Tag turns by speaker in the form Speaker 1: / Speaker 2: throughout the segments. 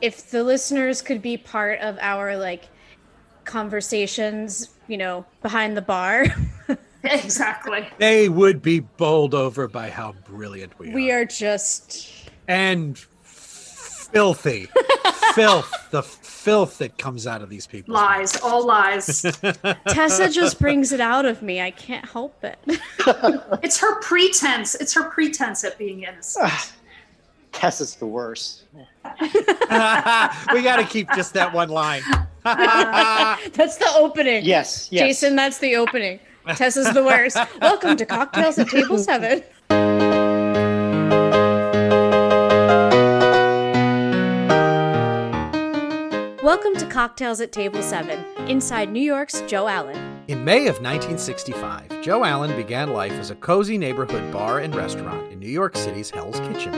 Speaker 1: if the listeners could be part of our like conversations, you know, behind the bar,
Speaker 2: Exactly.
Speaker 3: They would be bowled over by how brilliant we are.
Speaker 1: we are just
Speaker 3: and filthy filth the filth that comes out of these people
Speaker 2: Lies. All lies.
Speaker 1: Tessa just brings it out of me. I can't help it.
Speaker 2: it's her pretense. It's her pretense at being innocent.
Speaker 4: Tessa's the worst.
Speaker 3: we got to keep just that one line
Speaker 1: That's the opening.
Speaker 4: Yes, yes.
Speaker 1: Jason, that's the opening. Tessa's the worst. Welcome to Cocktails at Table 7. Welcome to Cocktails at Table 7, inside New York's Joe Allen.
Speaker 3: in may of 1965 joe allen began life as a cozy neighborhood bar and restaurant in new york city's hell's kitchen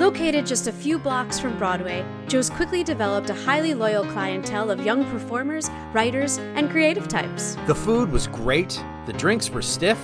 Speaker 1: Located just a few blocks from Broadway, Joe's quickly developed a highly loyal clientele of young performers, writers, and creative types.
Speaker 3: the food was great the drinks were stiff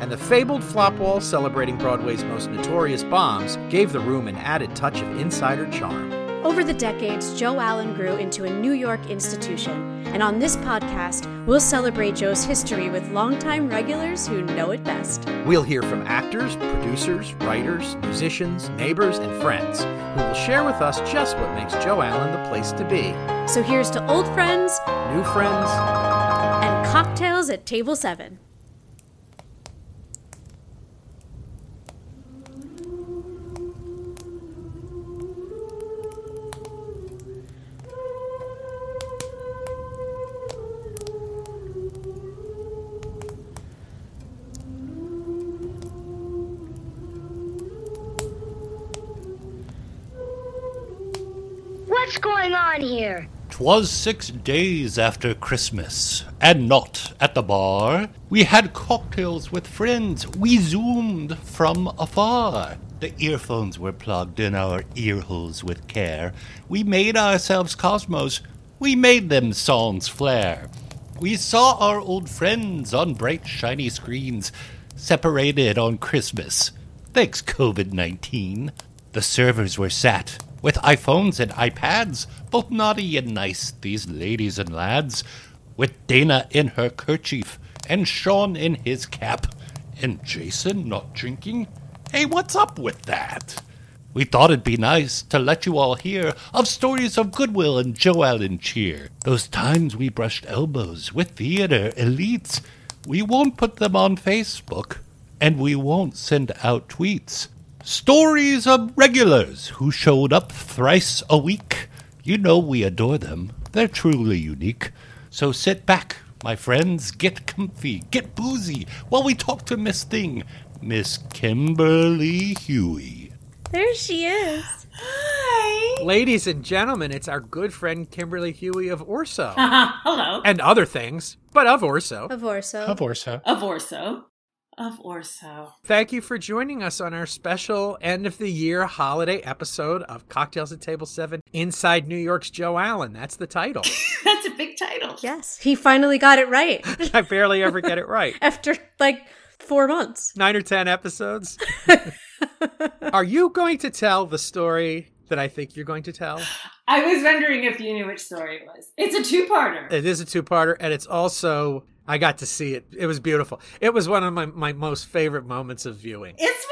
Speaker 3: and the fabled flop wall celebrating broadway's most notorious bombs gave the room an added touch of insider charm
Speaker 1: Over the decades, Joe Allen grew into a New York institution, and on this podcast, we'll celebrate Joe's history with longtime regulars who know it best.
Speaker 3: We'll hear from actors, producers, writers, musicians, neighbors, and friends who will share with us just what makes Joe Allen the place to be.
Speaker 1: So here's to old friends
Speaker 3: New friends,
Speaker 1: and cocktails at Table 7.
Speaker 5: Going on here?
Speaker 6: 'Twas six days after Christmas, and not at the bar. We had cocktails with friends. We zoomed from afar. The earphones were plugged in our earholes with care. We made ourselves cosmos. We made them songs flare. We saw our old friends on bright, shiny screens, separated on Christmas. Thanks, COVID 19. The servers were sat with iPhones and iPads, both naughty and nice, these ladies and lads, with Dana in her kerchief and Sean in his cap, and Jason not drinking. Hey, what's up with that? We thought it'd be nice to let you all hear of stories of goodwill and Joe Allen cheer. Those times we brushed elbows with theater elites. We won't put them on Facebook, and we won't send out tweets. Stories of regulars who showed up thrice a week. You know we adore them. They're truly unique. So sit back, my friends, get comfy, get boozy while we talk to Miss Thing, Miss Kimberly Huey.
Speaker 1: There she is. Hi.
Speaker 3: Ladies and gentlemen, it's our good friend Kimberly Huey of Orso.
Speaker 7: Hello.
Speaker 3: and other things, but of Orso.
Speaker 1: Of Orso.
Speaker 8: Of Orso.
Speaker 7: Of Orso. Of Orso.
Speaker 3: Thank you for joining us on our special end of the year holiday episode of Cocktails at Table 7 Inside New York's Joe Allen. That's the title.
Speaker 7: That's a big title.
Speaker 1: Yes, he finally got it right
Speaker 3: I barely ever get it right.
Speaker 1: after like four months.
Speaker 3: Nine or 10 episodes. Are you going to tell the story that I think you're going to tell?
Speaker 7: I was wondering if you knew which story it was. It's a two-parter.
Speaker 3: It is a two parter, and it's also, I got to see it. It was beautiful. It was one of my, my most favorite moments of viewing.
Speaker 7: It's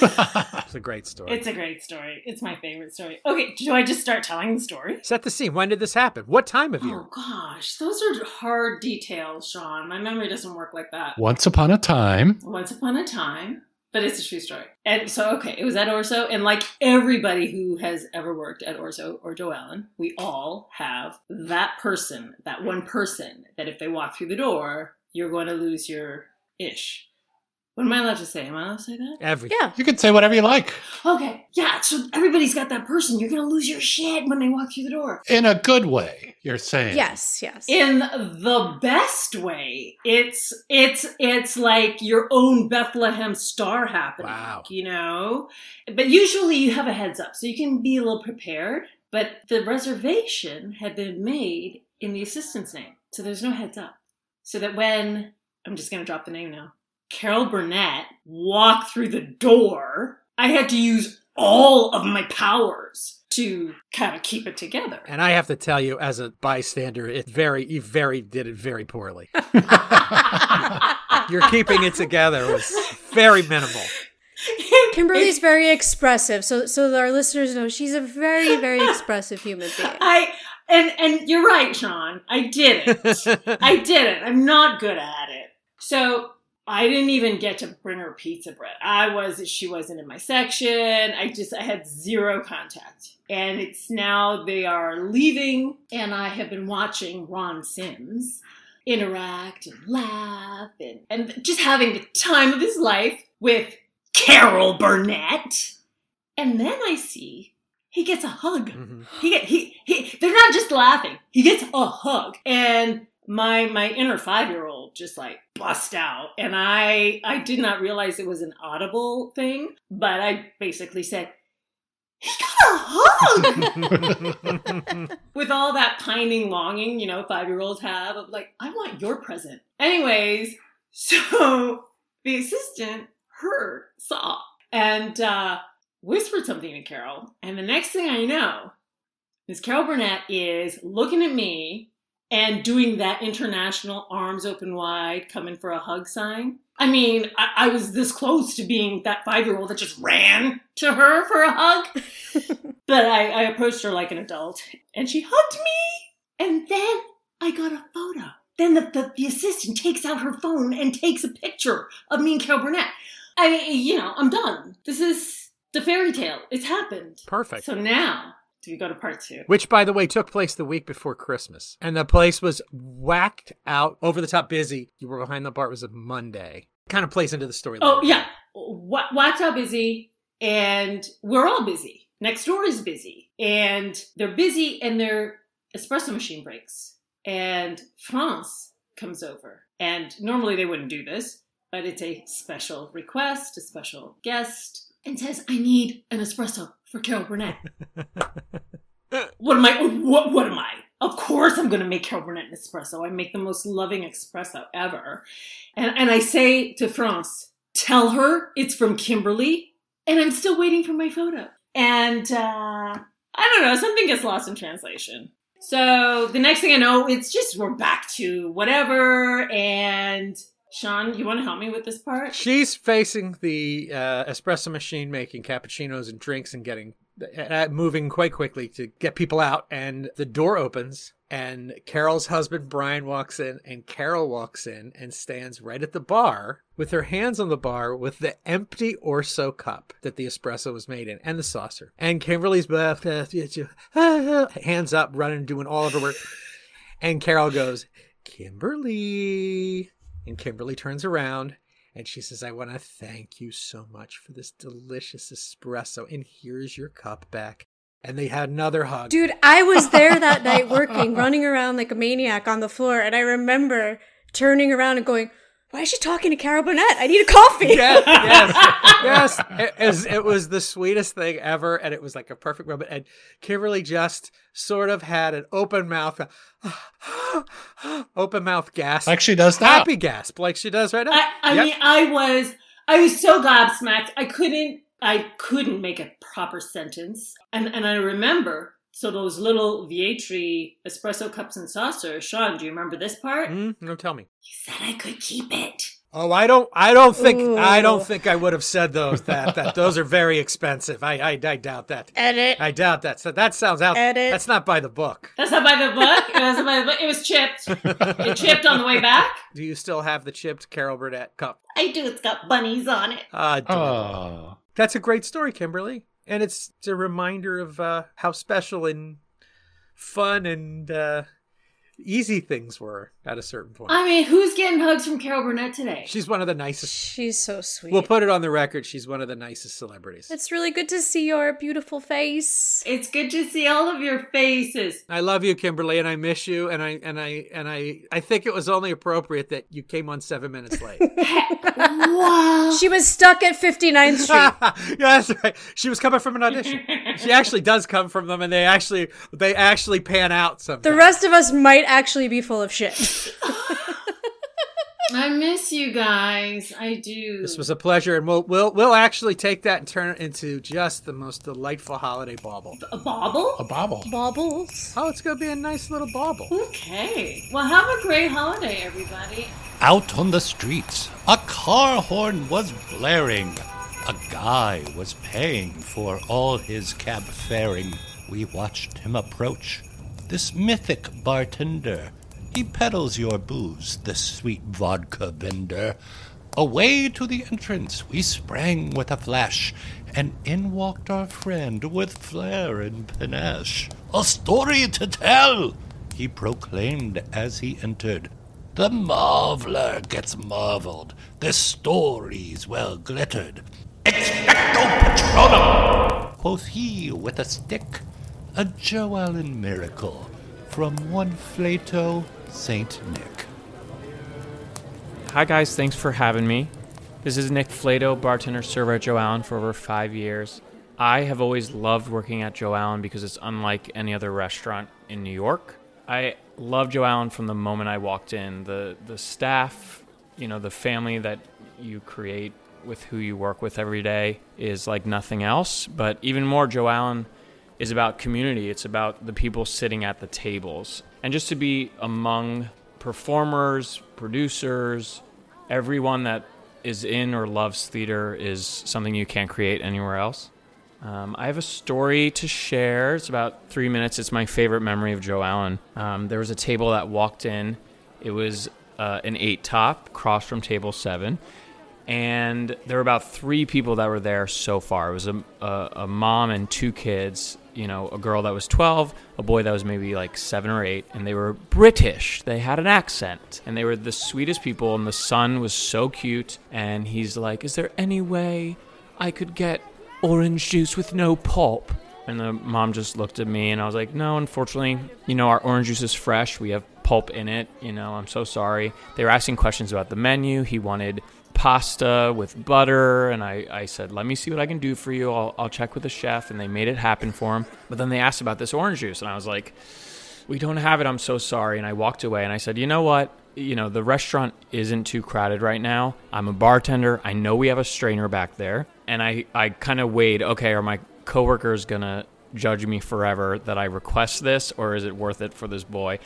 Speaker 7: my favorite.
Speaker 3: It's a great story.
Speaker 7: it's a great story. It's my favorite story. Okay, do I just start telling the story?
Speaker 3: Set the scene. When did this happen? What time of year?
Speaker 7: Oh gosh, those are hard details, Sean. My memory doesn't work like that.
Speaker 8: Once upon a time,
Speaker 7: Once upon a time, but it's a true story. And so, okay, it was at Orso, and like everybody who has ever worked at Orso or Joe Allen, we all have that person, that one person, that if they walk through the door, you're going to lose your ish. What am I allowed to say? Am I allowed to say that?
Speaker 3: Everything.
Speaker 1: Yeah.
Speaker 8: you can say whatever you like
Speaker 7: Okay, yeah. So everybody's got that person. You're going to lose your shit when they walk through the door.
Speaker 8: in a good way. You're saying
Speaker 1: Yes, yes.
Speaker 7: in the best way. It's it's it's like your own Bethlehem star happening.
Speaker 3: Wow.
Speaker 7: You know? But usually you have a heads up, so you can be a little prepared. But the reservation had been made in the assistant's name. So there's no heads up. So that when I'm just gonna drop the name now, Carol Burnett walked through the door, I had to use all of my powers to kind of keep it together.
Speaker 3: And I have to tell you, as a bystander, it very, you very did it very poorly. You're keeping it together was very minimal.
Speaker 1: Kimberly's very expressive, so so our listeners know she's a very very expressive human being.
Speaker 7: I and and you're right, Sean. I didn't. I didn't. I'm not good at it. So I didn't even get to bring her pizza bread. I was she wasn't in my section. I just I had zero contact. And it's now they are leaving and I have been watching Ron Sims interact and laugh and, and just having the time of his life with Carol Burnett. And then I see he gets a hug.
Speaker 3: Mhm.
Speaker 7: He get he he. They're not just laughing. He gets a hug, and my my inner five year old just like bust out, and I I did not realize it was an audible thing, but I basically said. He got a hug with all that pining longing, you know, five year olds have of like, I want your present. Anyways, so the assistant heard, saw, and uh, whispered something to Carol. And the next thing I know, Miss Carol Burnett is looking at me and doing that international arms open wide, coming for a hug sign. I mean, I, I was this close to being that five year old that just ran to her for a hug. but I, I approached her like an adult and she hugged me. And then I got a photo. Then the, the, the assistant takes out her phone and takes a picture of me and Carol Burnett. I you know, I'm done. This is the fairy tale. It's happened.
Speaker 3: Perfect.
Speaker 7: So now, do we go to part two?
Speaker 3: Which, by the way, took place the week before Christmas. And the place was whacked out, over the top busy. You were behind the bar. It was a Monday. Kind of plays into the story.
Speaker 7: Oh
Speaker 3: later.
Speaker 7: yeah, Wa- Wat's out busy, and we're all busy. Next door is busy, and they're busy, and their espresso machine breaks, and France comes over. And normally they wouldn't do this, but it's a special request, a special guest, and says, "I need an espresso for Carol Burnett." what am I? What, what am I? Of course, I'm going to make Carol Burnett an espresso. I make the most loving espresso ever. And, and I say to France, tell her it's from Kimberly, and I'm still waiting for my photo. And uh, I don't know, something gets lost in translation. So the next thing I know, it's just we're back to whatever. And Sean, you want to help me with this part?
Speaker 3: She's facing the uh, espresso machine, making cappuccinos and drinks, and getting uh, moving quite quickly to get people out. And the door opens, and Carol's husband Brian walks in, and Carol walks in and stands right at the bar with her hands on the bar with the empty Orso cup that the espresso was made in, and the saucer. And Kimberly's uh, hands up, running, doing all of her work. And Carol goes, Kimberly. And Kimberly turns around and she says, I want to thank you so much for this delicious espresso. And here's your cup back. And they had another hug.
Speaker 1: Dude, I was there that night working, running around like a maniac on the floor, and I remember turning around and going, "Why is she talking to Carol Burnett? I need a coffee."
Speaker 3: yes, yes, yes. It, it was, it was the sweetest thing ever, and it was like a perfect moment. And Kimberly just sort of had an open mouth, open mouth gasp,
Speaker 8: Like she does now.
Speaker 3: happy gasp, like she does right now.
Speaker 7: I, I
Speaker 3: Yep.
Speaker 7: mean, I was, I was so gobsmacked. I couldn't, I couldn't make a proper sentence. And and I remember, so those little Vietri espresso cups and saucers. Sean, do you remember this part?
Speaker 3: Mm, no, tell me.
Speaker 7: You said I could keep it.
Speaker 3: Oh, I don't. I don't think. I don't think I would have said those. That that those are very expensive. I I, I doubt that.
Speaker 1: Edit.
Speaker 3: I doubt that. So that sounds out.
Speaker 1: Edit.
Speaker 3: That's not by the book.
Speaker 7: That's not by the book. It was by the book. It was chipped. It chipped on the way back.
Speaker 3: Do you still have the chipped Carol Burnett cup?
Speaker 7: I do. It's got bunnies on it.
Speaker 3: Ah.
Speaker 8: Oh.
Speaker 3: That's a great story, Kimberly, and it's, it's a reminder of uh, how special and fun and uh, easy things were at a certain point.
Speaker 7: I mean, who's getting hugs from Carol Burnett today?
Speaker 3: She's one of the nicest.
Speaker 1: She's so sweet.
Speaker 3: We'll put it on the record. She's one of the nicest celebrities.
Speaker 1: it's really good to see your beautiful face.
Speaker 7: It's good to see all of your faces.
Speaker 3: I love you, Kimberly, and I miss you. And I and I and I I think it was only appropriate that you came on seven minutes late.
Speaker 7: wow.
Speaker 1: She was stuck at 59th Street.
Speaker 3: yeah, that's right. She was coming from an audition. She actually does come from them, and they actually they actually pan out sometimes.
Speaker 1: The rest of us might actually be full of shit.
Speaker 7: I miss you guys. I do.
Speaker 3: This was a pleasure, and we'll we'll we'll actually take that and turn it into just the most delightful holiday bauble.
Speaker 7: a bauble.
Speaker 8: A bobble.
Speaker 1: Baubles.
Speaker 3: Oh, it's gonna be a nice little bauble.
Speaker 7: Okay. Well, have a great holiday, everybody.
Speaker 6: Out on the streets, a car horn was blaring. A guy was paying for all his cab faring. We watched him approach. This mythic bartender. He peddles your booze, this sweet vodka vendor. Away to the entrance we sprang with a flash, and in walked our friend with flair and panache. A story to tell, he proclaimed as he entered. The marveler gets marveled. This story's well glittered. Expecto Patronum! Quoth he with a stick. A Joe Allen miracle from one Flato Saint Nick.
Speaker 9: Hi, guys. Thanks for having me. This is Nick Flato, bartender server at Joe Allen for over five years. I have always loved working at Joe Allen because it's unlike any other restaurant in New York. I love Joe Allen from the moment I walked in. The the staff, you know, the family that you create with who you work with every day is like nothing else. But even more, Joe Allen is about community. It's about the people sitting at the tables. And just to be among performers, producers, everyone that is in or loves theater is something you can't create anywhere else. Um, I have a story to share. It's about three minutes. It's my favorite memory of Joe Allen. Um, there was a table that walked in. It was uh, an eight top across from table seven. And there were about three people that were there so far. It was a, a, a mom and two kids, you know, a girl that was 12, a boy that was maybe like seven or eight, and they were British. They had an accent, and they were the sweetest people. And the son was so cute. And he's like, Is there any way I could get orange juice with no pulp? And the mom just looked at me, and I was like, No, unfortunately, you know, our orange juice is fresh. We have pulp in it. You know, I'm so sorry. They were asking questions about the menu. He wanted pasta with butter and I, I said let me see what i can do for you. I'll, I'll check with the chef and they made it happen for him. But then they asked about this orange juice and i was like we don't have it. I'm so sorry. And i walked away and i said you know what? You know the restaurant isn't too crowded right now. I'm a bartender. I know we have a strainer back there. And i, I kind of weighed okay are my coworkers gonna judge me forever that i request this or is it worth it for this boy?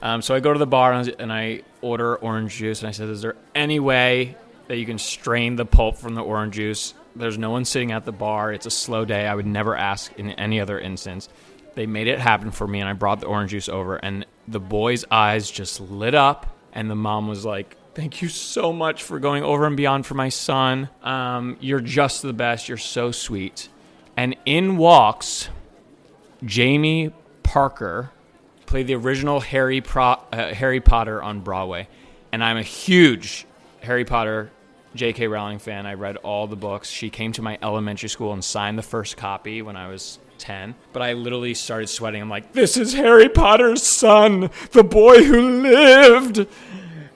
Speaker 9: Um, so i go to the bar and i order orange juice and i said is there any way that you can strain the pulp from the orange juice. There's no one sitting at the bar. It's a slow day. I would never ask in any other instance. They made it happen for me, and I brought the orange juice over, and the boy's eyes just lit up, and the mom was like, Thank you so much for going over and beyond for my son. Um, you're just the best. You're so sweet. And in walks Jamie Parker, played the original Harry, Pro- uh, Harry Potter on Broadway. And I'm a huge Harry Potter J.K. Rowling fan. I read all the books. She came to my elementary school and signed the first copy when I was 10. But I literally started sweating. I'm like, this is Harry Potter's son, the boy who lived.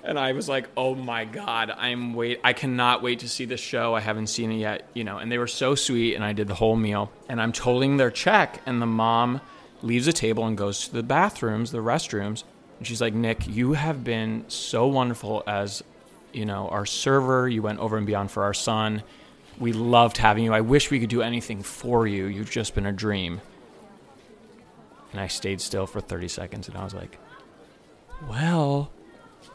Speaker 9: And I was like, oh my God, I'm wait I cannot wait to see this show. I haven't seen it yet, you know. And they were so sweet and I did the whole meal. And I'm totaling their check and the mom leaves the table and goes to the bathrooms, the restrooms. And she's like, Nick, you have been so wonderful as, you know, our server. You went over and beyond for our son. We loved having you. I wish we could do anything for you. You've just been a dream. And I stayed still for 30 seconds and I was like, well,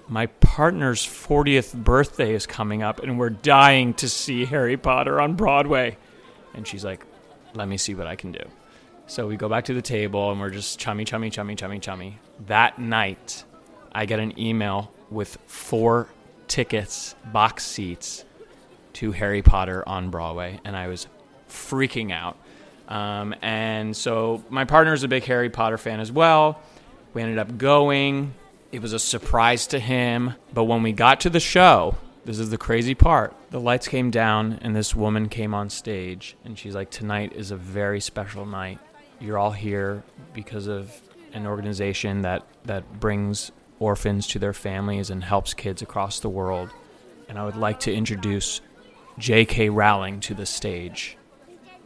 Speaker 9: my partner's 40th birthday is coming up and we're dying to see Harry Potter on Broadway. And she's like, let me see what I can do. So we go back to the table and we're just chummy, chummy, chummy, chummy, chummy. That night, I get an email with four tickets, box seats to Harry Potter on Broadway. And I was freaking out. Um, and so my partner's a big Harry Potter fan as well. We ended up going. It was a surprise to him. But when we got to the show, this is the crazy part. The lights came down, and this woman came on stage, and she's like, Tonight is a very special night. You're all here because of an organization that, that brings orphans to their families and helps kids across the world. And I would like to introduce J.K. Rowling to the stage.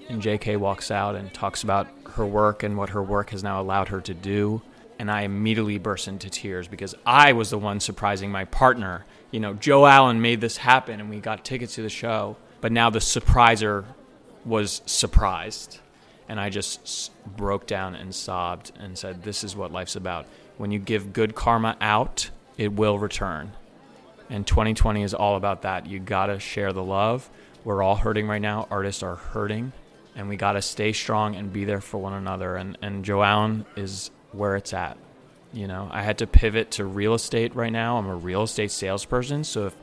Speaker 9: And J.K. walks out and talks about her work and what her work has now allowed her to do. And I immediately burst into tears because I was the one surprising my partner. You know, Joe Allen made this happen and we got tickets to the show. But now the surpriser was surprised. And I just broke down and sobbed and said, This is what life's about. When you give good karma out, it will return. And 2020 is all about that. You gotta share the love. We're all hurting right now. Artists are hurting. And we gotta stay strong and be there for one another. And, and Joe Allen is where it's at. You know, I had to pivot to real estate right now. I'm a real estate salesperson. So if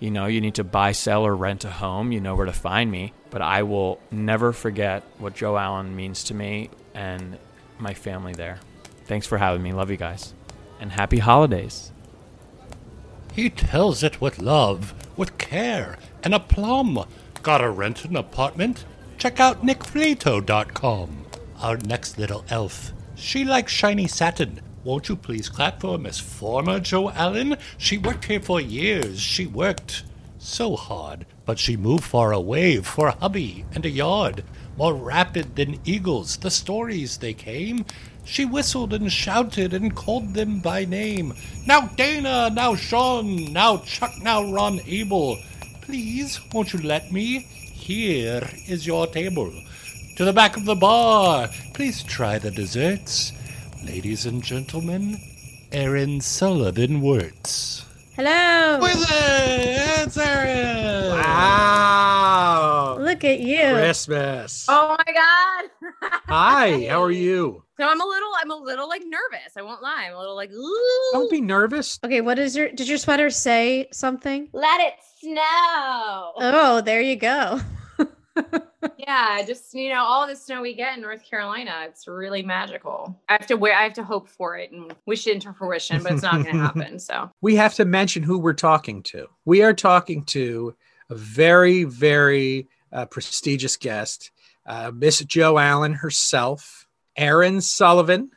Speaker 9: you know you need to buy, sell, or rent a home, you know where to find me. But I will never forget what Joe Allen means to me and my family there. Thanks for having me. Love you guys. And happy holidays.
Speaker 6: He tells it with love, with care, and aplomb. Gotta rent an apartment? Check out nickflato.com. Our next little elf. She likes shiny satin. Won't you please clap for Miss Former Joe Allen? She worked here for years. She worked so hard, but she moved far away for a hubby and a yard. More rapid than eagles, the stories they came. She whistled and shouted and called them by name. Now Dana, now Sean, now Chuck, now Ron Abel. Please, won't you let me? Here is your table. To the back of the bar. Please try the desserts. Ladies and gentlemen, Aaron Sullivan Wirtz.
Speaker 1: Hello.
Speaker 8: Who's it? It's Aaron.
Speaker 3: Wow.
Speaker 1: Look at you.
Speaker 3: Christmas.
Speaker 10: Oh my god.
Speaker 3: Hi, how are you?
Speaker 10: So I'm a little, I'm a little like nervous. I won't lie. I'm a little like, ooh.
Speaker 3: Don't be nervous.
Speaker 1: Okay, what is your did your sweater say something?
Speaker 10: Let it snow.
Speaker 1: Oh, there you go.
Speaker 10: Yeah, just you know, all the snow we get in North Carolina, it's really magical. I have to wait, I have to hope for it and wish it into fruition, but it's not going to happen. So
Speaker 3: We have to mention who we're talking to. We are talking to a very, very uh, prestigious guest, uh, Miss Joe Allen herself, Aaron Sullivan.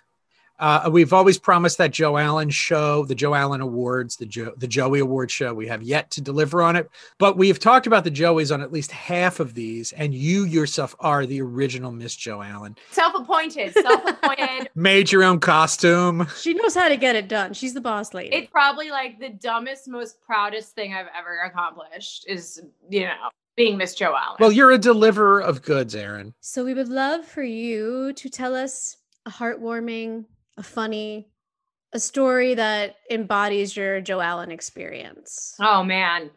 Speaker 3: Uh, we've always promised that Joe Allen show, the Joe Allen Awards, the Joe, the Joey Award show. We have yet to deliver on it, but we have talked about the Joeys on at least half of these, and you yourself are the original Miss Joe Allen.
Speaker 10: self-appointed, self-appointed.
Speaker 3: Made your own costume.
Speaker 1: She knows how to get it done. She's the boss lady.
Speaker 10: it's probably like the dumbest, most proudest thing I've ever accomplished is you know being Miss Joe Allen.
Speaker 3: Well, you're a deliverer of goods, Aaron.
Speaker 1: so we would love for you to tell us a heartwarming, a funny, a story that embodies your Joe Allen experience.
Speaker 10: Oh man,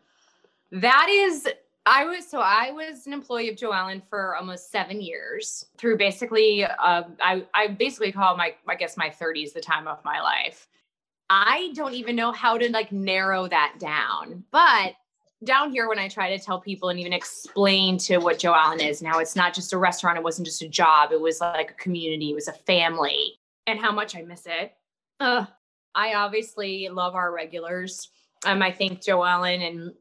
Speaker 10: that is. I was so I was an employee of Joe Allen for almost seven years through basically. Uh, I I basically call my I guess my 30s the time of my life. I don't even know how to like narrow that down, but down here when I try to tell people and even explain to what Joe Allen is now, it's not just a restaurant. It wasn't just a job. It was like a community. It was a family, and how much I miss it. Ugh. I obviously love our regulars. Um, I think Joe Allen and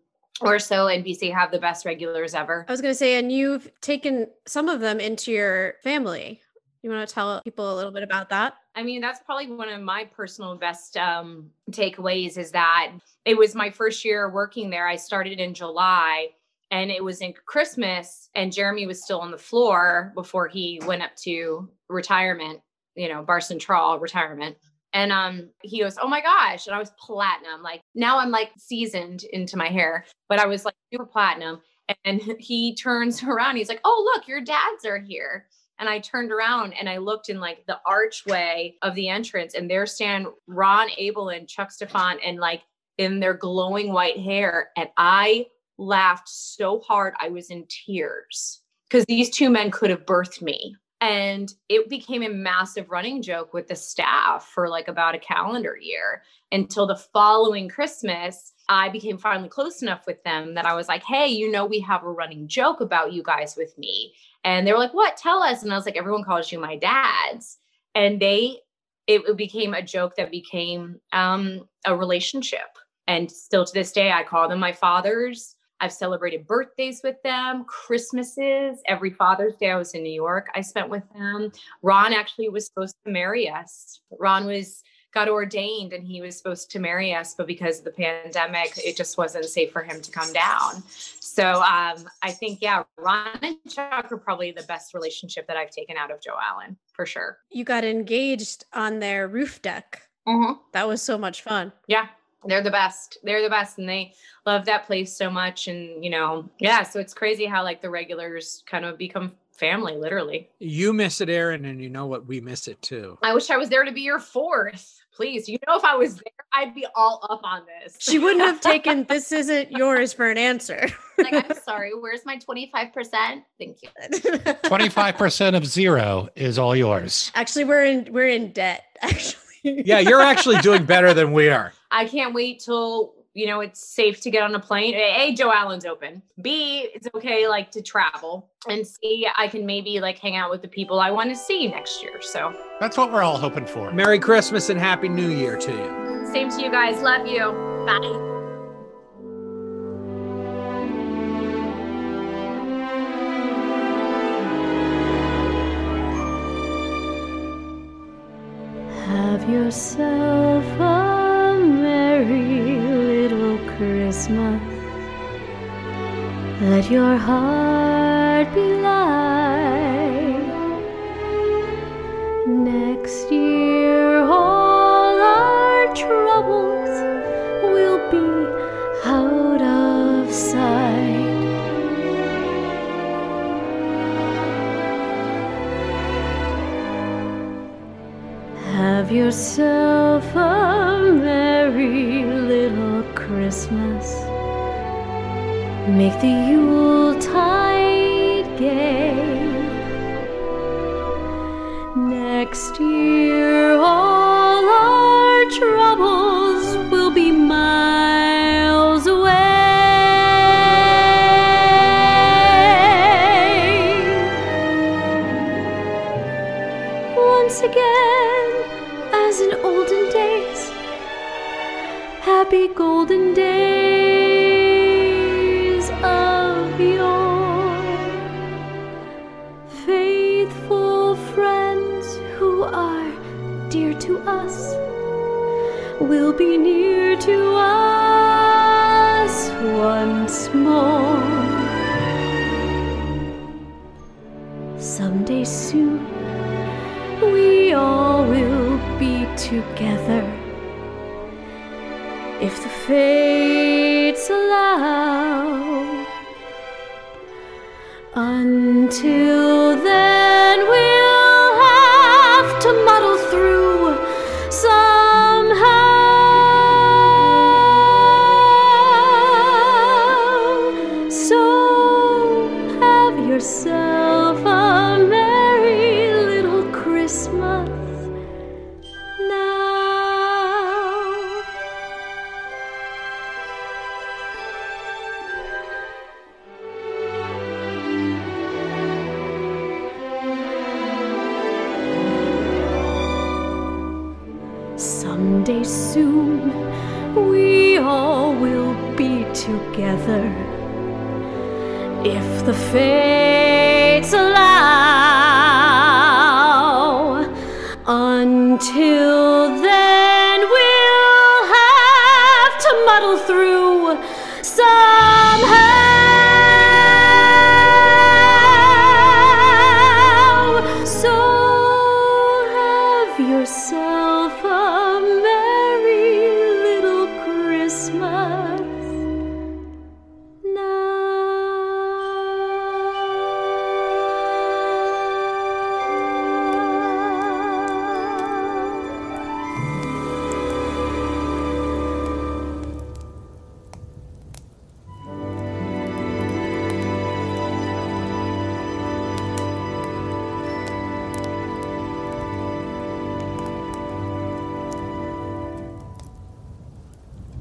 Speaker 10: Orso and BC have the best regulars ever.
Speaker 1: I was going to say, and you've taken some of them into your family. You want to tell people a little bit about that?
Speaker 10: I mean, that's probably one of my personal best um, takeaways is that it was my first year working there. I started in July and it was in Christmas, and Jeremy was still on the floor before he went up to retirement, you know, Bar Centrale retirement. And um, he goes, Oh my gosh. And I was platinum. Like now I'm like seasoned into my hair, but I was like super platinum. And he turns around. He's like, Oh, look, your dads are here. And I turned around and I looked in like the archway of the entrance, and there stand Ron Abel and Chuck Steffan and like in their glowing white hair. And I laughed so hard, I was in tears because these two men could have birthed me. And it became a massive running joke with the staff for like about a calendar year until the following Christmas. I became finally close enough with them that I was like, hey, you know, we have a running joke about you guys with me. And they were like, what? Tell us. And I was like, everyone calls you my dads. And they, it, became a joke that became um, a relationship. And still to this day, I call them my fathers. I've celebrated birthdays with them, Christmases. Every Father's Day I was in New York, I spent with them. Ron actually was supposed to marry us. Ron was got ordained and he was supposed to marry us, but because of the pandemic, it just wasn't safe for him to come down. So um, I think, yeah, Ron and Chuck are probably the best relationship that I've taken out of Joe Allen for sure.
Speaker 1: You got engaged on their roof deck.
Speaker 10: Mm-hmm.
Speaker 1: That was so much fun.
Speaker 10: Yeah, they're the best. They're the best, and they love that place so much. And you know, yeah. So it's crazy how like the regulars kind of become family, literally.
Speaker 3: You miss it, Aaron, and you know what? We miss it too.
Speaker 10: I wish I was there to be your fourth. Please, you know, if I was there, I'd be all up on this.
Speaker 1: She wouldn't have taken this isn't yours for an answer.
Speaker 10: like, I'm sorry, where's my 25%? Thank you.
Speaker 6: 25% of zero is all yours.
Speaker 1: Actually, we're in we're in debt, actually.
Speaker 3: Yeah, you're actually doing better than we are.
Speaker 10: I can't wait till you know it's safe to get on a plane. A, Joe Allen's open. B, it's okay like to travel. And C, I can maybe like hang out with the people I want to see next year. So
Speaker 6: That's what we're all hoping for.
Speaker 3: Merry Christmas and Happy New Year to you.
Speaker 10: same to you guys. Love you. Bye.
Speaker 11: Have yourself a Christmas. Let your heart be light. Next year, all our troubles will be out of sight. Have yourself a Christmas. Make the Yuletide gay. Next year, will be near to us once more. Someday soon, we all will be together if the fates allow. Until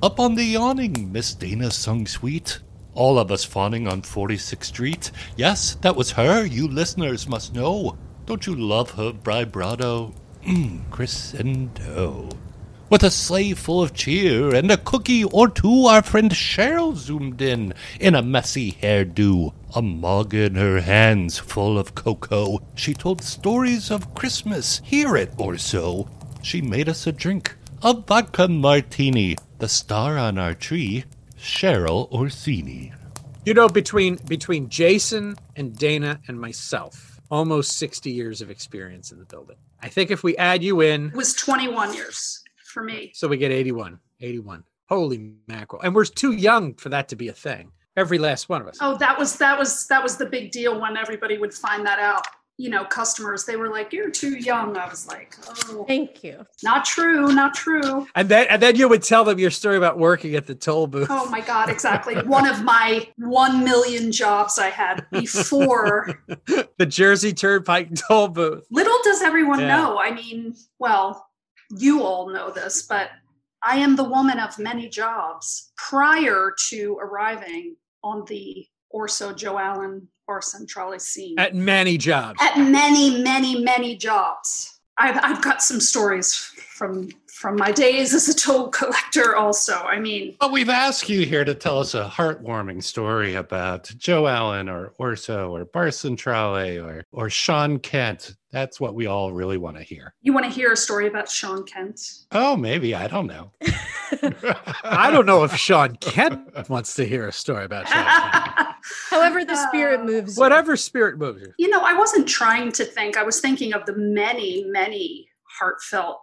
Speaker 6: Up on the awning, Miss Dana sung sweet. All of us fawning on 46th Street. Yes, that was her, you listeners must know. Don't you love her vibrato? Mmm, crescendo. With a sleigh full of cheer and a cookie or two, our friend Cheryl zoomed in, in a messy hairdo, a mug in her hands full of cocoa. She told stories of Christmas, hear it or so. She made us a drink, a vodka martini, the star on our tree, Cheryl Orsini.
Speaker 3: You know, between between Jason and Dana and myself, almost 60 years of experience in the building. I think if we add you in,
Speaker 2: It was 21 years for me.
Speaker 3: so we get 81. 81. Holy mackerel. And we're too young for that to be a thing. Every last one of us.
Speaker 2: Oh, that was that was that was the big deal when everybody would find that out. You know, customers they were like, "You're too young." I was like, "Oh,
Speaker 1: Thank you.
Speaker 2: not true, not true."
Speaker 3: And then and then you would tell them your story about working at the toll booth.
Speaker 2: Oh my god, exactly. One of my 1 million jobs I had before.
Speaker 3: the Jersey Turnpike toll booth.
Speaker 2: Little does everyone
Speaker 3: Yeah.
Speaker 2: know. I mean, well, you all know this, but I am the woman of many jobs prior to arriving on the Orso Joe Allen Bar Centrale scene.
Speaker 3: At many jobs.
Speaker 2: at many, many, many jobs. I've I've got some stories from from my days as a toll collector. Also, I mean,
Speaker 6: But we've asked you here to tell us a heartwarming story about Joe Allen or Orso or Bar Centrale or, or Sean Kent. That's what we all really want to hear.
Speaker 2: you want to hear a story about Sean Kent?
Speaker 6: Oh, maybe. I don't know.
Speaker 3: I don't know if Sean Kent wants to hear a story about Sean Kent.
Speaker 1: However, the spirit uh, moves. you.
Speaker 3: Whatever spirit moves you.
Speaker 2: You know, I wasn't trying to think. I was thinking of the many, many heartfelt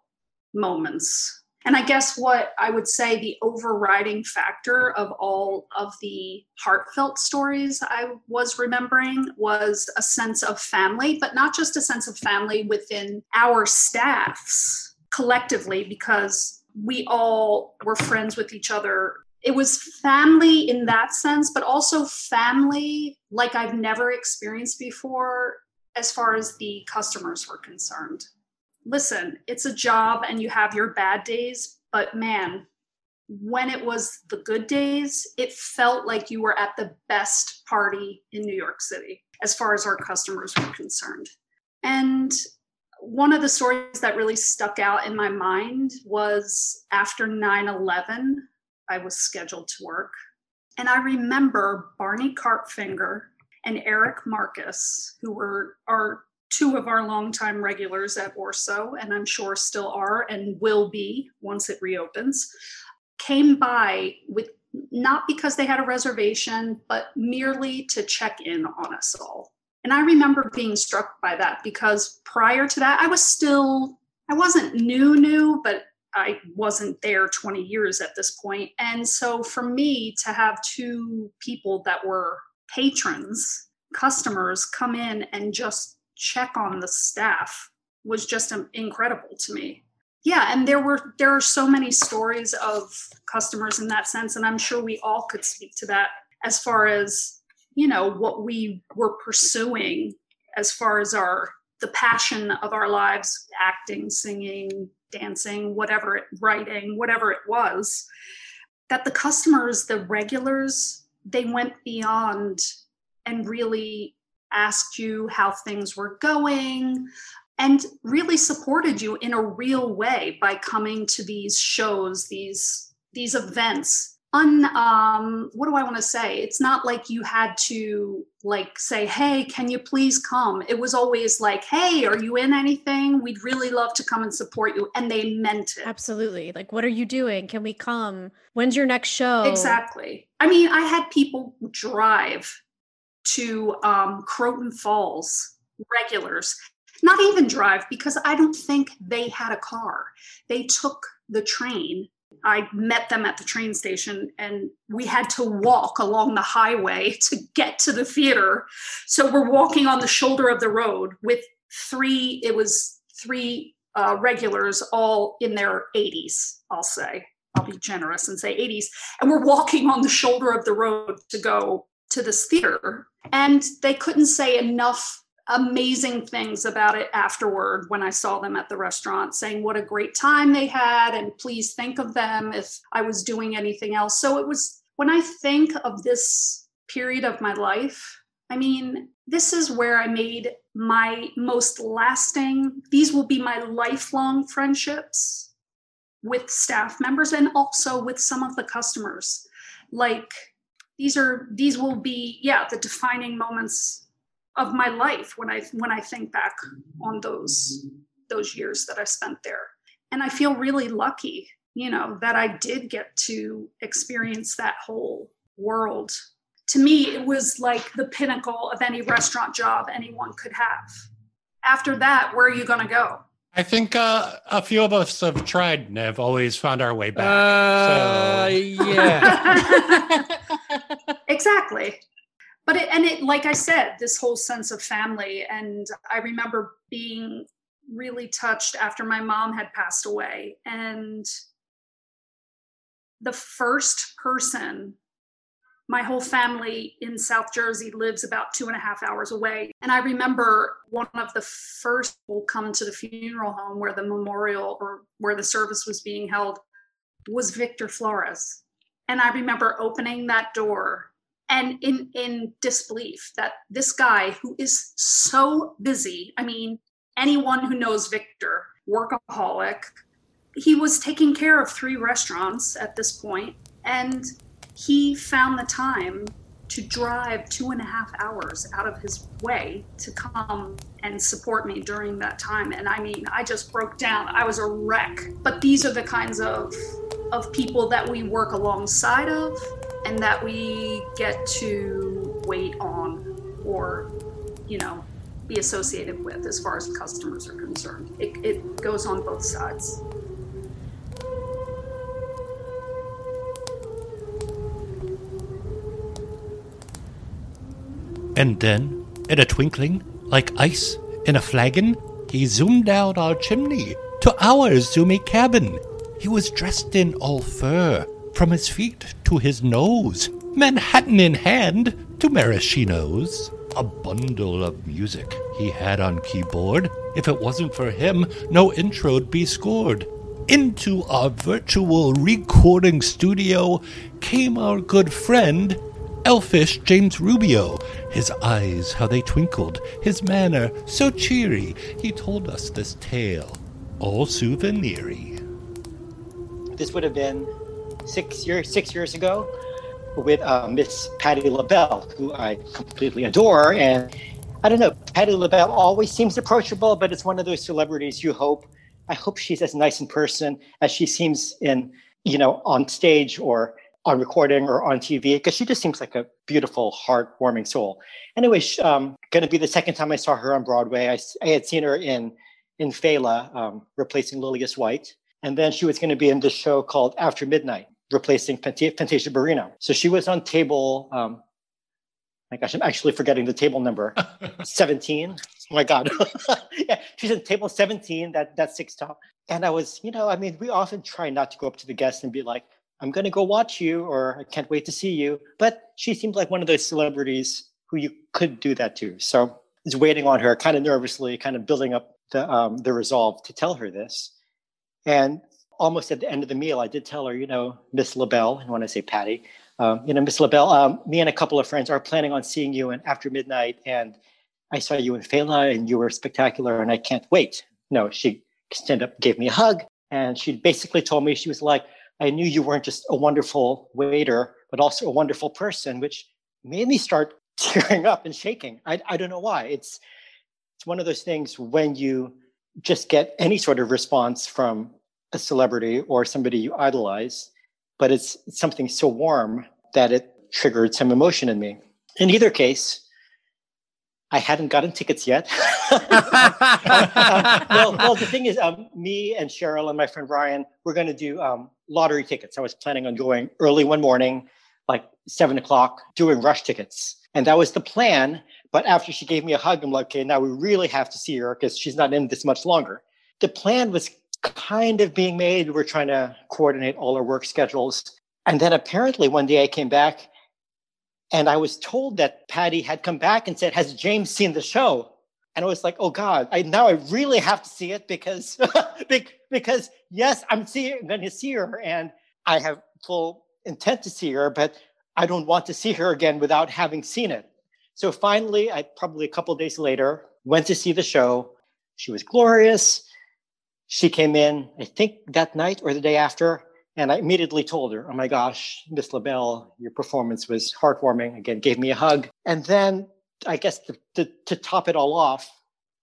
Speaker 2: moments. And I guess what I would say the overriding factor of all of the heartfelt stories I was remembering was a sense of family, but not just a sense of family within our staffs collectively, because we all were friends with each other. It was family in that sense, but also family like I've never experienced before as far as the customers were concerned listen, it's a job and you have your bad days, but man, when it was the good days, it felt like you were at the best party in New York City as far as our customers were concerned. And one of the stories that really stuck out in my mind was after 9 11, I was scheduled to work. And I remember Barney Karpfinger and Eric Marcus, who were our two of our longtime regulars at Orso, and I'm sure still are and will be once it reopens, came by with not because they had a reservation, but merely to check in on us all. And I remember being struck by that because prior to that, I was still, I wasn't new, new, but I wasn't there 20 years at this point. And so for me to have two people that were patrons, customers come in and just check on the staff was just um, incredible to me. Yeah, and there were there are so many stories of customers in that sense and I'm sure we all could speak to that as far as, you know, what we were pursuing as far as our the passion of our lives, acting, singing, dancing, whatever it writing, whatever it was, that the customers, the regulars, they went beyond and really asked you how things were going and really supported you in a real way by coming to these shows these these events un um what do i want to say it's not like you had to like say hey can you please come it was always like hey are you in anything we'd really love to come and support you and they meant it
Speaker 1: Absolutely. Like, what are you doing? Can we come? When's your next show?
Speaker 2: Exactly. I mean, I had people drive to um, Croton Falls, regulars, not even drive because I don't think they had a car. They took the train. I met them at the train station and we had to walk along the highway to get to the theater. So we're walking on the shoulder of the road with three, it was three uh, regulars, all in their 80s, I'll say. I'll be generous and say 80s. And we're walking on the shoulder of the road to go to this theater. And they couldn't say enough amazing things about it afterward when I saw them at the restaurant, saying what a great time they had and please think of them if I was doing anything else. So it was when I think of this period of my life, I mean, this is where I made my most lasting, these will be my lifelong friendships with staff members and also with some of the customers. Like these are these will be yeah, the defining moments of my life when I when I think back on those those years that I spent there. and I feel really lucky, you know, that I did get to experience that whole world. To me, it was like the pinnacle of any restaurant job anyone could have. After that, where are you going to go?
Speaker 6: I think uh, a few of us have tried and have always found our way back.
Speaker 3: Uh,
Speaker 6: so.
Speaker 3: yeah.
Speaker 2: exactly. But it, and it, like I said, this whole sense of family. And I remember being really touched after my mom had passed away. And the first person my whole family in South Jersey lives about two and a half hours away. And I remember one of the first will come to the funeral home where the memorial or where the service was being held was Victor Flores. And I remember opening that door and in in disbelief that this guy who is so busy, I mean, anyone who knows Victor, workaholic, he was taking care of three restaurants at this point and he found the time to drive two and a half hours out of his way to come and support me during that time. And I mean, I just broke down. I was a wreck. But these are the kinds of of people that we work alongside of and that we get to wait on or, you know, be associated with as far as customers are concerned. It, it goes on both sides.
Speaker 6: And then, in a twinkling, like ice in a flagon, he zoomed down our chimney to our zoomy cabin. He was dressed in all fur, from his feet to his nose, Manhattan in hand to maraschino's. A bundle of music he had on keyboard. If it wasn't for him, no intro'd be scored. Into our virtual recording studio came our good friend, elfish James Rubio. His eyes, how they twinkled, his manner so cheery. He told us this tale, all souveniry.
Speaker 4: This would have been six years six years ago with uh, Miss Patti LaBelle, who I completely adore. And I don't know, Patti LaBelle always seems approachable, but it's one of those celebrities you hope. I hope she's as nice in person as she seems in, you know, on stage or on recording or on TV because she just seems like a beautiful, heartwarming soul. Anyway, um, going to be the second time I saw her on Broadway. I, I had seen her in in Fela, um, replacing Lillias White, and then she was going to be in this show called After Midnight, replacing Fantasia Barrino. So she was on table. Um, my gosh, I'm actually forgetting the table number. 17. Oh my God. yeah, she's in table 17, that that six top. And I was, you know, I mean, we often try not to go up to the guests and be like, I'm going to go watch you or I can't wait to see you. But she seemed like one of those celebrities who you could do that to. So I was waiting on her kind of nervously, kind of building up the, um, the resolve to tell her this. And almost at the end of the meal, I did tell her, you know, Miss LaBelle, and when I say Patti, um, you know, Miss LaBelle, um, me and a couple of friends are planning on seeing you in after midnight. And I saw you in Fela and you were spectacular and I can't wait. No, she extended up, gave me a hug. And she basically told me, she was like, I knew you weren't just a wonderful waiter, but also a wonderful person, which made me start tearing up and shaking. I, I don't know why. It's it's one of those things when you just get any sort of response from a celebrity or somebody you idolize, but it's, something so warm that it triggered some emotion in me. In either case, I hadn't gotten tickets yet. uh, well, well, the thing is, um, me and Cheryl and my friend Ryan, we're going to do um, lottery tickets. I was planning on going early one morning, like seven o'clock, doing rush tickets. And that was the plan. But after she gave me a hug, I'm like, okay, now we really have to see her because she's not in this much longer. The plan was kind of being made. We're trying to coordinate all our work schedules. And then apparently one day I came back and I was told that Patti had come back and said, Has James seen the show? And I was like, oh God, I now I really have to see it because because yes, I'm seeing going to see her and I have full intent to see her, but I don't want to see her again without having seen it. So finally, I probably a couple days later went to see the show. She was glorious. She came in, I think that night or the day after, and I immediately told her, "Oh my gosh, Miss LaBelle, your performance was heartwarming." Again, gave me a hug, and then I guess to, to, to top it all off,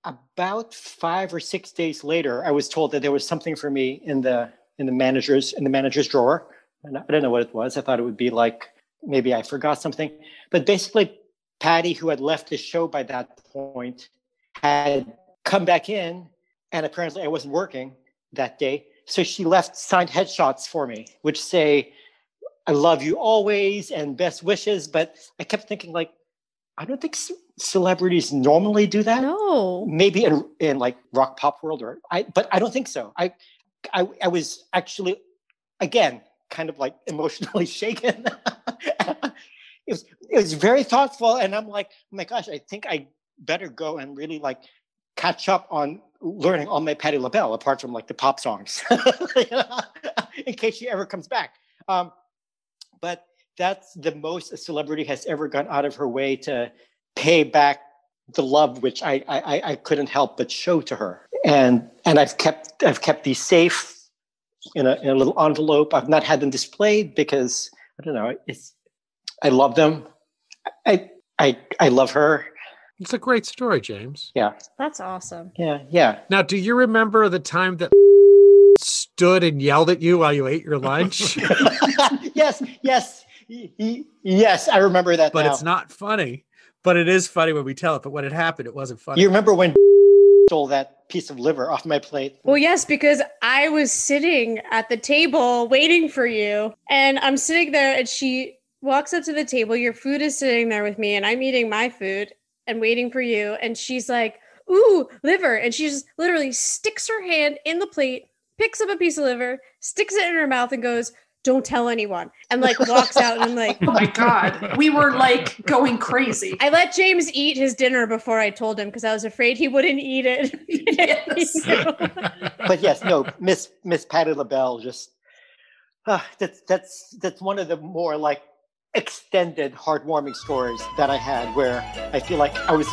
Speaker 4: about five or six days later, I was told that there was something for me in the in the manager's in the manager's drawer. And I don't know what it was. I thought it would be like maybe I forgot something. But basically, Patti, who had left the show by that point, had come back in, and apparently I wasn't working that day. So she left signed headshots for me, which say, I love you always and best wishes. But I kept thinking, like, I don't think c- celebrities normally do that.
Speaker 1: No.
Speaker 4: Maybe in, in like rock pop world or I, but I don't think so. I, I, I was actually, again, kind of like emotionally shaken. it was, it was very thoughtful. And I'm like, oh my gosh, I think I better go and really like catch up on learning all my Patti LaBelle, apart from like the pop songs, in case she ever comes back. Um, but that's the most a celebrity has ever gone out of her way to pay back the love which I, I I couldn't help but show to her. And and I've kept I've kept these safe in a in a little envelope. I've not had them displayed because I don't know. It's I love them. I I I love her.
Speaker 3: It's a great story, James.
Speaker 4: Yeah.
Speaker 1: That's awesome.
Speaker 4: Yeah. Yeah.
Speaker 3: Now, do you remember the time that stood and yelled at you while you ate your lunch?
Speaker 4: yes. Yes. y- y- Yes. I remember that.
Speaker 3: but
Speaker 4: now.
Speaker 3: it's not funny. But it is funny when we tell it. But when it happened, it wasn't funny.
Speaker 4: You remember when stole that piece of liver off my plate?
Speaker 1: Well, yes, because I was sitting at the table waiting for you, and I'm sitting there, and she walks up to the table. Your food is sitting there with me, and I'm eating my food and waiting for you. And she's like, Ooh, liver. And she just literally sticks her hand in the plate, picks up a piece of liver, sticks it in her mouth, and goes, Don't tell anyone. And like walks out, and I'm like,
Speaker 2: Oh my God. We were like going crazy.
Speaker 1: I let James eat his dinner before I told him because I was afraid he wouldn't eat it.
Speaker 2: Yes.
Speaker 4: but yes, no, Miss Miss Patti LaBelle just uh, that's that's that's one of the more like extended heartwarming stories that I had where I feel like I was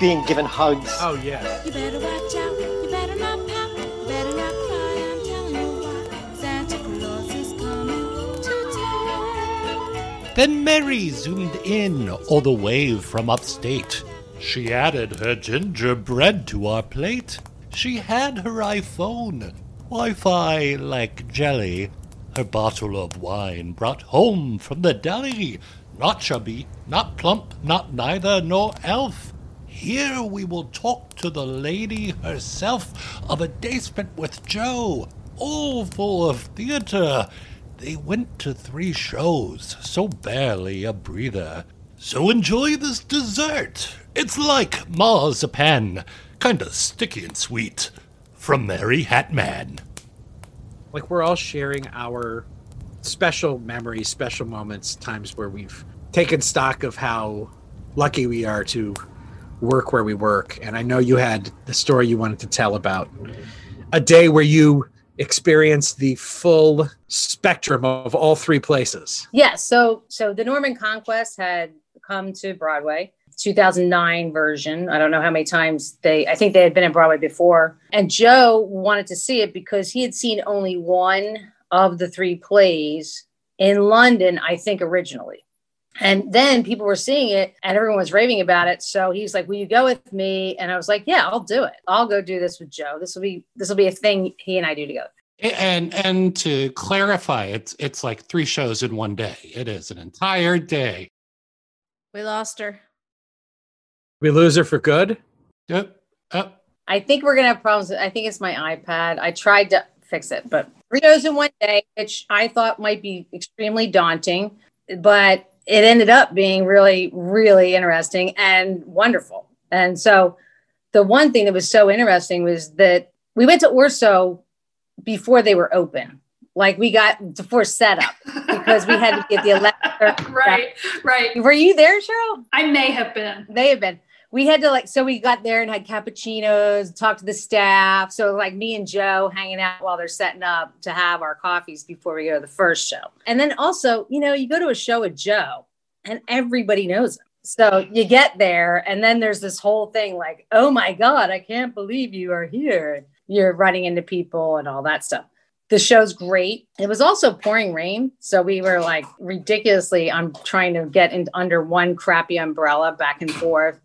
Speaker 4: being given hugs.
Speaker 3: Oh yes.
Speaker 12: You better watch out. You better not pout. You better not cry. I'm telling you why. Santa Claus is coming to town.
Speaker 6: Then Mary zoomed in all the way from upstate. She added her gingerbread to our plate. She had her iPhone, Wi Fi like jelly, her bottle of wine brought home from the deli. Not chubby, not plump, not neither nor elf. Here we will talk to the lady herself of a day spent with Joe, all full of theater. They went to three shows, so barely a breather. So enjoy this dessert. It's like marzipan, kinda sticky and sweet. From Mary Hatman.
Speaker 3: Like we're all sharing our special memories, special moments, times where we've taken stock of how lucky we are to work where we work. And I know you had the story you wanted to tell about a day where you experienced the full spectrum of all three places.
Speaker 13: Yeah, so so the Norman Conquest had come to Broadway, 2009 version. I don't know how many times they I think they had been in Broadway before. And Joe wanted to see it because he had seen only one of the three plays in London, I think originally. And then people were seeing it and everyone was raving about it. So he's like, Will you go with me? And I was like, Yeah, I'll do it. I'll go do this with Joe. This will be this will be a thing he and I do together.
Speaker 14: And and to clarify, it's it's like three shows in one day. It is an entire day.
Speaker 1: We lost her.
Speaker 3: We lose her for good.
Speaker 14: Yep. Up.
Speaker 13: I think we're gonna have problems. I think it's my iPad. I tried to fix it, but three shows in one day, which I thought might be extremely daunting, but it ended up being really, really interesting and wonderful. And so, the one thing that was so interesting was that we went to Orso before they were open. Like we got before setup because we had to get the electric.
Speaker 2: Right, right.
Speaker 13: Were you there, Cheryl?
Speaker 2: I may have been.
Speaker 13: They have been. We had to like, so we got there and had cappuccinos, talked to the staff. So like me and Joe hanging out while they're setting up to have our coffees before we go to the first show. And then also, you know, you go to a show with Joe and everybody knows him. So you get there and then there's this whole thing like, oh my God, I can't believe you are here. You're running into people and all that stuff. The show's great. It was also pouring rain. So we were like ridiculously, I'm trying to get in under one crappy umbrella back and forth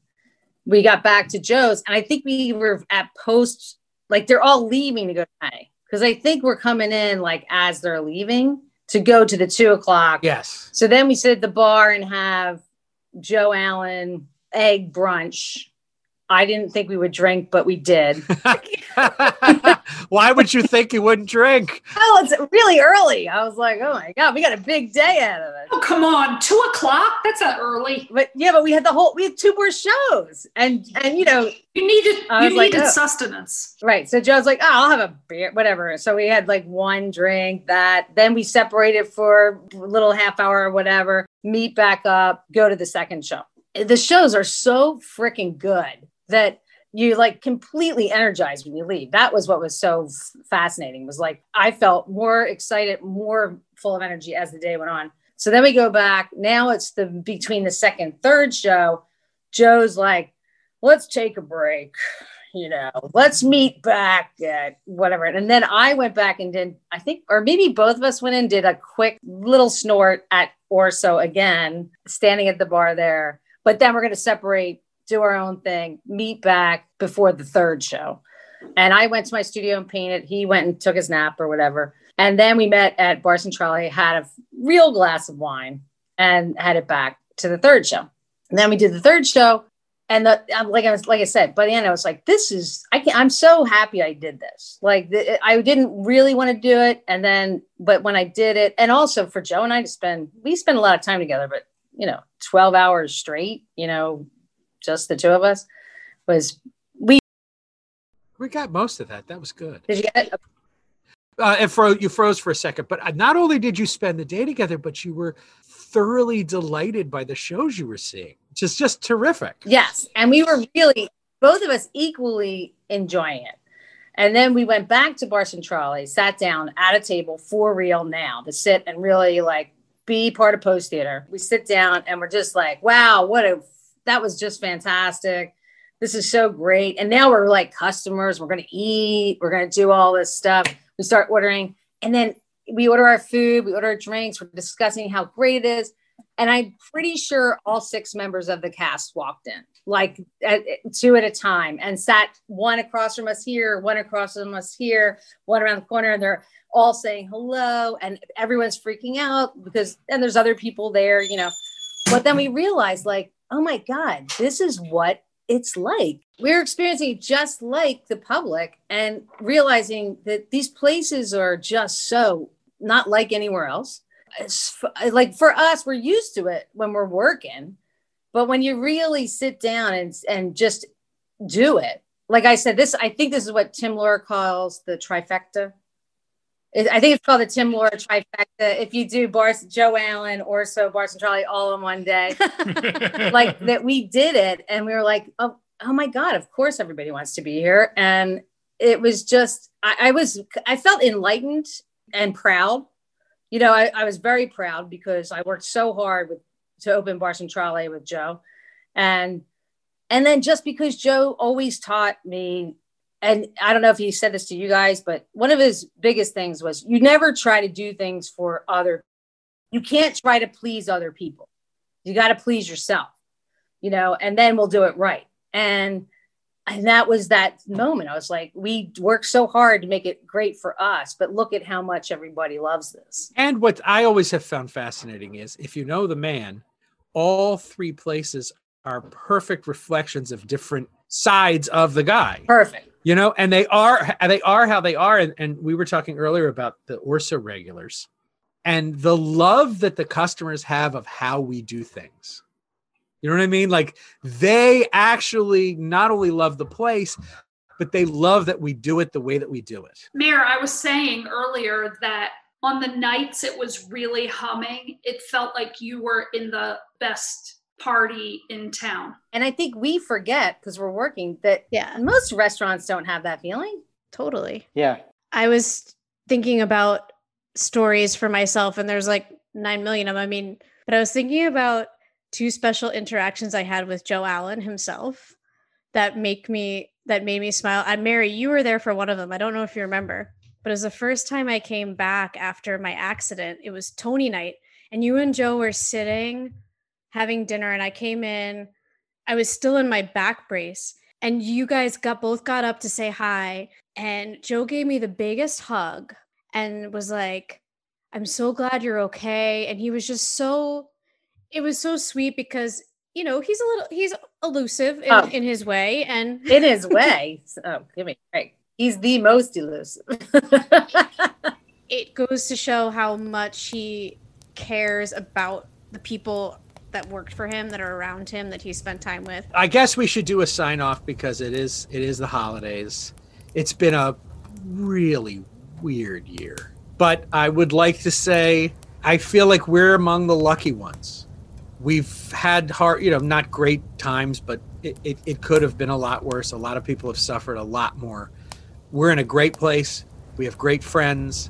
Speaker 13: we got back to Joe's, and I think we were at post, like they're all leaving to go to because I think we're coming in like as they're leaving to go to the two o'clock.
Speaker 3: Yes.
Speaker 13: So then we sit at the bar and have Joe Allen egg brunch. I didn't think we would drink, but we did.
Speaker 3: Why would you think you wouldn't drink?
Speaker 13: oh, it's really early. I was like, oh my god, we got a big day out of it.
Speaker 2: Oh, come on, two o'clock? That's not early.
Speaker 13: But yeah, but we had the whole we had two more shows, and and you know
Speaker 2: You needed
Speaker 13: I
Speaker 2: you
Speaker 13: was like,
Speaker 2: needed
Speaker 13: oh.
Speaker 2: sustenance.
Speaker 13: Right. So Joe's like, oh, I'll have a beer, whatever. So we had like one drink that, then we separated for a little half hour or whatever, meet back up, go to the second show. The shows are so freaking good that you like completely energized when you leave. That was what was so fascinating was like, I felt more excited, more full of energy as the day went on. So then we go back. Now it's the between the second, third show. Joe's like, let's take a break you know, let's meet back at whatever. And then I went back and did, I think, or maybe both of us went and did a quick little snort at Orso again, standing at the bar there. But then we're going to separate, do our own thing, meet back before the third show. And I went to my studio and painted. He went and took his nap or whatever. And then we met at Bar Centrale, had a real glass of wine and had it back to the third show. And then we did the third show and the, like I was like I said, by the end I was like, this is I can I'm so happy I did this. Like the, I didn't really want to do it, and then but when I did it, and also for Joe and I to spend we spend a lot of time together, but you know, 12 hours straight, you know, just the two of us was we
Speaker 3: We got most of that. That was good.
Speaker 13: did you get it?
Speaker 3: Uh, and fro- you froze for a second, but uh, not only did you spend the day together, but you were thoroughly delighted by the shows you were seeing, which is just terrific.
Speaker 13: Yes. And we were really, both of us equally enjoying it. And then we went back to Bar Centrale, sat down at a table for real now to sit and really like be part of Post Theater. We sit down and we're just like, wow, what a, that was just fantastic. This is so great. And now we're like customers. We're going to eat. We're going to do all this stuff. We start ordering. And then we order our food, we order our drinks, we're discussing how great it is. And I'm pretty sure all six members of the cast walked in, like at, two at a time, and sat one across from us here, one across from us here, one around the corner, and they're all saying hello, and everyone's freaking out because, and there's other people there, you know. But then we realized, like, oh my God, this is what it's like. We're experiencing just like the public and realizing that these places are just so not like anywhere else. It's like for us, we're used to it when we're working, but when you really sit down and, and just do it, like I said, this, I think this is what Tim Laura calls the trifecta. I think it's called the Tim Laura trifecta. If you do Bar Joe Allen, Orso, Bar Centrale all in one day, like that we did it and we were like oh, oh my god of course everybody wants to be here. And it was just I, I was i felt enlightened and proud. You know I, I was very proud because i worked so hard with to open bar centrale with joe. And and then just because joe always taught me and i don't know if he said this to you guys but one of his biggest things was you never try to do things for other you can't try to please other people. You got to please yourself you know and then we'll do it right. And and that was that moment. I was like we work so hard to make it great for us but look at how much everybody loves this.
Speaker 3: And what I always have found fascinating is if you know the man, all three places are perfect reflections of different sides of the guy.
Speaker 13: perfect
Speaker 3: You know, and they are they are how they are. And, and we were talking earlier about the Orso regulars and the love that the customers have of how we do things. You know what I mean? Like they actually not only love the place, but they love that we do it the way that we do it.
Speaker 2: Mayor, I was saying earlier that on the nights it was really humming. It felt like you were in the best party in town.
Speaker 13: and i think we forget because we're working that
Speaker 1: Yeah,
Speaker 13: most restaurants don't have that feeling
Speaker 1: totally.
Speaker 4: Yeah.
Speaker 1: I was thinking about stories for myself, and there's like 9 million of them. I mean, but I was thinking about two special interactions I had with Joe Allen himself that make me that made me smile. And Mary, you were there for one of them. I don't know if you remember, but it was the first time I came back after my accident. It was Tony night, and you and Joe were sitting having dinner, and I came in. I was still in my back brace. And you guys got both got up to say hi. And Joe gave me the biggest hug and was like, I'm so glad you're okay. And he was just so, it was so sweet because, you know, he's a little, he's elusive in,
Speaker 13: Oh.
Speaker 1: in his way. And
Speaker 13: In his way. Oh, give me a break. He's the most elusive.
Speaker 1: it goes to show how much he cares about the people that worked for him that are around him that he spent time with
Speaker 3: I guess we should do a sign off because it is it is the holidays. It's been a really weird year. But I would like to say I feel like we're among the lucky ones. We've had hard, you know, not great times, but it, it, it could have been a lot worse. A lot of people have suffered a lot more. We're in a great place. We have great friends.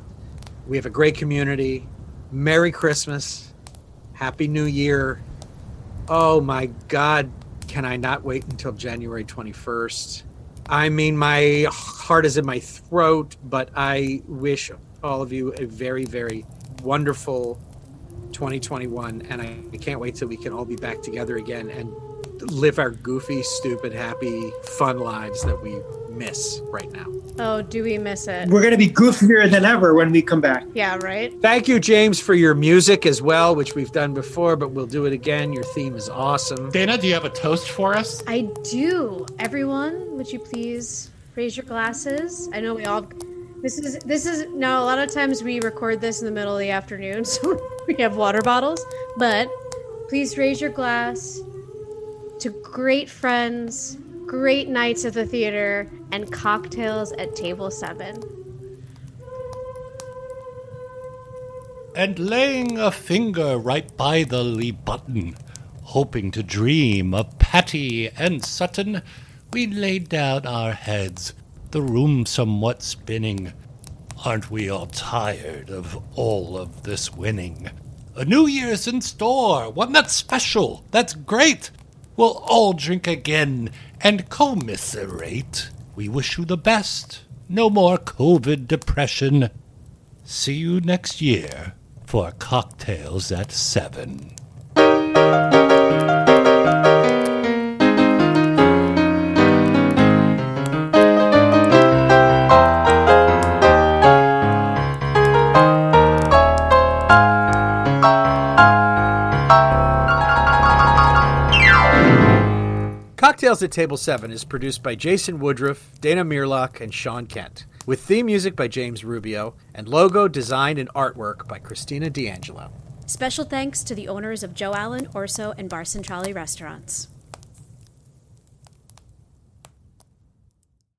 Speaker 3: We have a great community. Merry Christmas. Happy New Year. Oh my God, can I not wait until January 21st? I mean, my heart is in my throat, but I wish all of you a very, very wonderful 2021. And I, can't wait till we can all be back together again and live our goofy, stupid, happy, fun lives that we miss right now.
Speaker 1: oh do we miss it
Speaker 15: We're going to be goofier than ever when we come back.
Speaker 1: yeah right
Speaker 3: Thank you, James, for your music as well, which we've done before, but we'll do it again. Your theme is awesome.
Speaker 14: Dana, do you have a toast for us?
Speaker 1: i do everyone would you please raise your glasses i know we all this is this is now a lot of times we record this in the middle of the afternoon so we have water bottles but please raise your glass to great friends great nights at the theater and cocktails at table seven
Speaker 6: and laying a finger right by the lee button, hoping to dream of Patti and Sutton, we laid down our heads, the room somewhat spinning. Aren't we all tired of all of this winning? A New Year's in store, one that's special, that's great. We'll all drink again and commiserate. We wish you the best. No more COVID depression. See you next year for cocktails at 7.
Speaker 3: Cocktails at Table 7 is produced by Jason Woodruff, Dana Mearlock, and Sean Kent, with theme music by James Rubio and logo, design, and artwork by Christina D'Angelo.
Speaker 1: Special thanks to the owners of Joe Allen, Orso, and Bar Centrale restaurants.